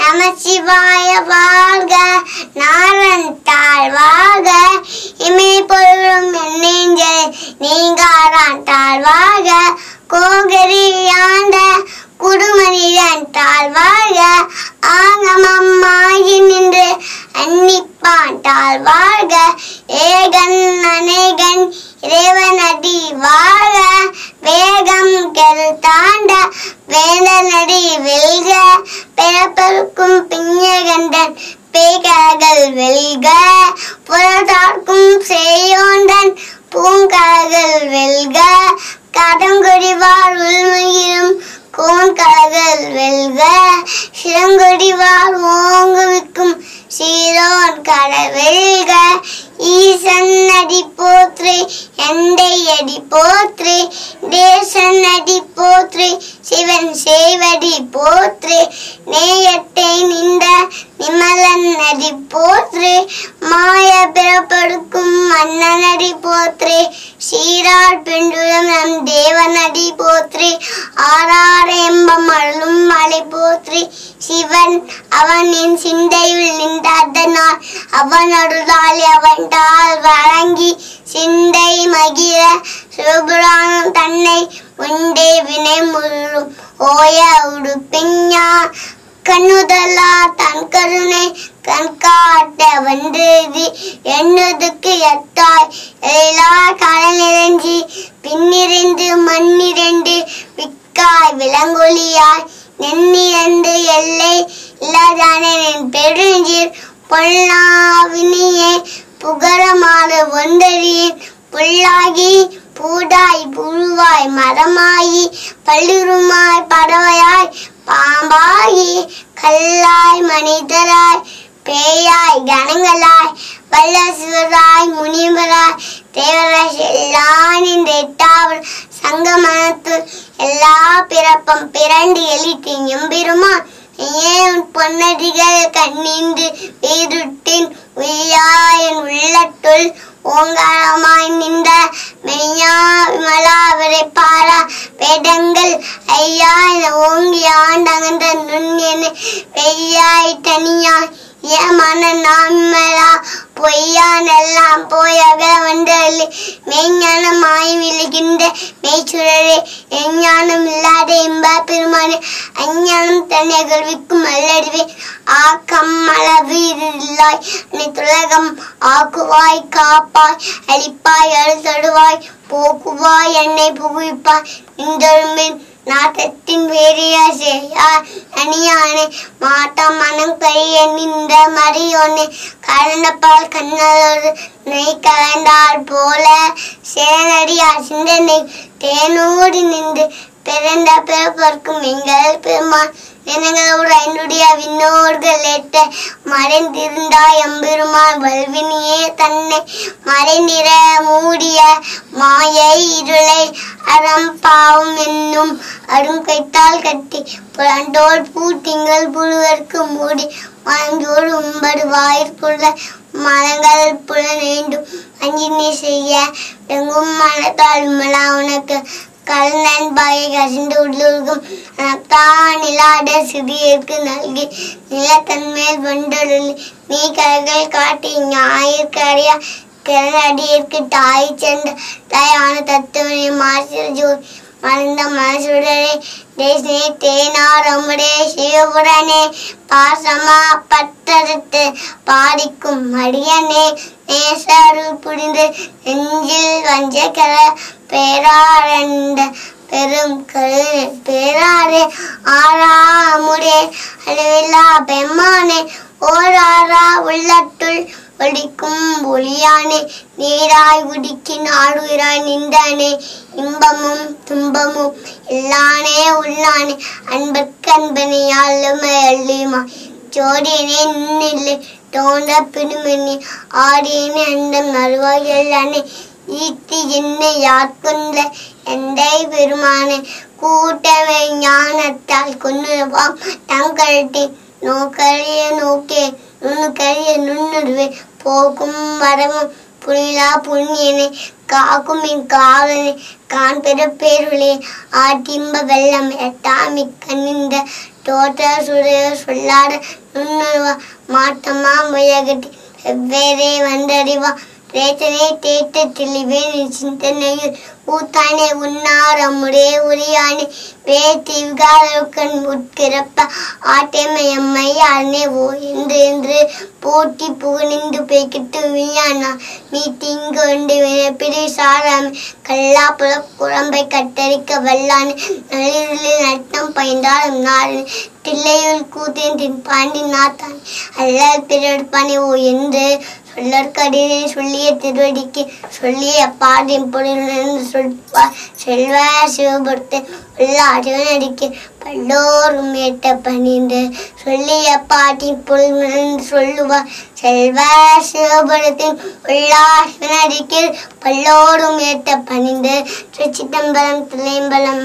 நமசிவாய வாழ்க நாரந்தாள் வாழ்க. இமை பொருளும் நெஞ்சல் நீங்காரான் தாழ்வாழ்க கோகரி ஆண்ட குடுமனிதன் தாழ்வாழ்க ஆங்கமம் ஆகி நின்று அன்னிப்பான் தாழ்வாழ்க ஏகன் அநேகன் இறைவனடி வாழ்க வேந்தனடி வெல்க பிறப்பருக்கும் பிஞ்சகண்டன் பேய்கார்கள் வெல்க. புறத்தார்க்கும் செய்யோண்டன் பூங்கார்கள் வெல்க. கடங்குடிவார் உள்மையிலும் கோன்கார்கள் வெல்க. சிறங்குடிவார் ஓங்குவிக்கும் சீரோன் கடல் வெல்க ஈசன் அடி போற்று எந்தை அடி போற்று தேசன் அடி போத்ரி சிவன் இறைவடி போற்று நேயத்தை நின்ற நிமலன் நடி போற்று மாய பிறப்படுக்கும் மன்னன் அடி போற்று சீரால் பெண்டுளம் நம் தேவன் அடி போத்ரி ஆறார் எம்பம் அருளும் மலை போற்று சிவன் அவனின் சிந்தையுள் நின்றதனால் அவன் அருளால் அவன் தாள் வழங்கி சிந்தை மகிழ சிவபுராணம் தன்னை உண்டே வினை முழு ஓய உடுப்பிஞா கண்ணுதலா தன் கருணை கண்காட்ட வந்தது என்னதுக்கு எத்தாய்? எல்லா கடல் நிறைஞ்சி மண்ணிரண்டு விக்காய். விலங்கொலியாய் நென்னிரண்டு எல்லை இல்லாதானே? நின் பெருஞ்சீர் பொல்லாவினியே புகரமான ஒன்றறியேன். புல்லாகி பூடாய் புழுவாய் மரமாயி பள்ளிருமாய் பறவையாய் பாம்பாகி கல்லாய் மனிதராய் பேயாய் கணங்களாய் வல்லசுவராய் முனிவராய் தேவராய் எல்லாம் இந்த எட்டாவர் சங்கமனத்து எல்லா பிறப்பும் பிறண்டு எளித்து எம்பெருமான். ஏன் பொன்னடிகள் கண்ணின்று வீருட்டின் ஓங்காரமாய் நின்ற மெய்யா விமலாவரை பாரா வேடங்கள் ஐயா என ஓங்கி ஆண்டகன்ற நுண்ணியன பெய்யாய் தனியாய் ஏமான நாமலா பொய்யானெல்லாம் போயாக மெய்ஞானம் மாய் விழுகின்ற மெய்ச்சுடரே எஞ்ஞானம் இல்லாத இன்ப பெருமானே அஞ்ஞானம் தன்னை கல்விக்கும் அல்லடுவே. ஆக்கம் அளவு இல்லாய் அனைத்துலகம் ஆக்குவாய் காப்பாய் அழிப்பாய் அழுத்தடுவாய் போக்குவாய் என்னை புகுவிப்பாய். இந்த நாதத்தின் வேறியா செய்யா அணியானே மாட்டா மனம் கைய நின்ற மறியோனே கலந்தப்பால் கண்ணலோடு நெய் கலந்தால் போல சேனடியார் சிந்தனை தேனோடி நின்று பிறந்த பிறப்பர்க்கும் எங்கள் பெருமான் தினங்களோடு என்னுடைய விண்ணோர்கள் ஏற்ற மறைந்திருந்தாய் எம்பெருமாள் வல்வினியே. தன்னை மறைந்திர மூடிய மாயை இருளை அறம் பாவம் என்னும் அருங்கைத்தால் கட்டி புலண்டோல் பூட்டிங்கள் புழுவர்க்கு மூடி மனஞ்சோடு உம்படு வாயிற்குள்ள மரங்கள் புலனேண்டும். அஞ்சினி செய்ய எங்கும் மனத்தால் மலா உனக்கு கலந்தன் பாயை கசிந்து உள்ளூர்கும் தான் இல்லாத நல்கி நிலத்தன்மேல் வெண்டொழி நீ கரைகள் காட்டி ஞாயிற்கரையா கிரணடியிற்கு தாய் சென்ற தாயான தத்துவனை மாசிரஜோர் மறந்த மனசுடரே தேசனே தேனார் அம்முடைய சிவபுரனே பாசமா பத்தறுத்து பாடிக்கும் மடியனே நேசருள் புரிந்து நெஞ்சில் வஞ்சக்கர பேராரண்ட பெரும் கருணை பேராரே ஆறாமுடே அளவில்லா பெம்மானே ஓராரா உள்ளத்துள் ஒளிக்கும் ஒளியானே நீராய் உடுக்கின் ஆடுகிறாய் நின்றானே இன்பமும் துன்பமும் எல்லானே உள்ளானே அன்பற்கன்பனை ஆளுமை அள்ளியுமா ஜோடியனே நின்னில்லை தோன்ற பிடிமணி ஆடியனே அந்த நறுவாய் எல்லானே ஈட்டி என்னை யாட்கொண்ட எந்தை பெருமானே? கூட்டமை ஞானத்தால் கொன்னுவாம் தங்கள்டி நோக்கரிய நோக்கே நுண்ணுக்கரிய நுண்ணுருவே. போக்கும் வரமும் புனிலா புண்ணியனே. காக்கும் என் காவலனே காண்பெற பேருளே. ஆட்டிம்ப வெள்ளம் எட்டாமி கண்ணிந்த தோற்ற சுடைய சொல்லாட நுண்ணுருவா. மாட்டமா முயகட்டி வெவ்வேறே வந்தறிவா. பிரேத்தனை தேட்ட தெளிவேன் சிந்தனையில் ஊத்தானே உன்னாரமுடே உரியானே வே விகாரக்கண் உட்கிறப்ப ஆட்டேமயம்மையானே ஓ என்று என்று போட்டி புகனிந்து பேக்கிட்டு வியானா நீ தீங்கு கொண்டு பிடி சாராம. கல்லாப்புல குழம்பை கட்டரிக்க வல்லானே. நளிரில் நட்டம் பயந்தாலும் நாடு தில்லையுள் கூத்தேன் தின் பாண்டி நாத்தான். அல்லல் பிறப்பானே ஓ என்று சொல்லற்கடிதே சொல்லிய திருவடிக்கு சொல்லிய பாடின் பொருள் சொல்வா செல்வ சிவபுரத்து எல்லா அடிவனடிக்கு பல்லோரும் ஏட்ட பணிந்து சொல்லிய பாட்டின் பொருள் சொல்லுவா செல்வ சிவபுரத்தின் எல்லா அடிவனடிக்கு பல்லோரும் ஏட்ட பணிந்து திருச்சிதம்பரம் தில்லையம்பலம்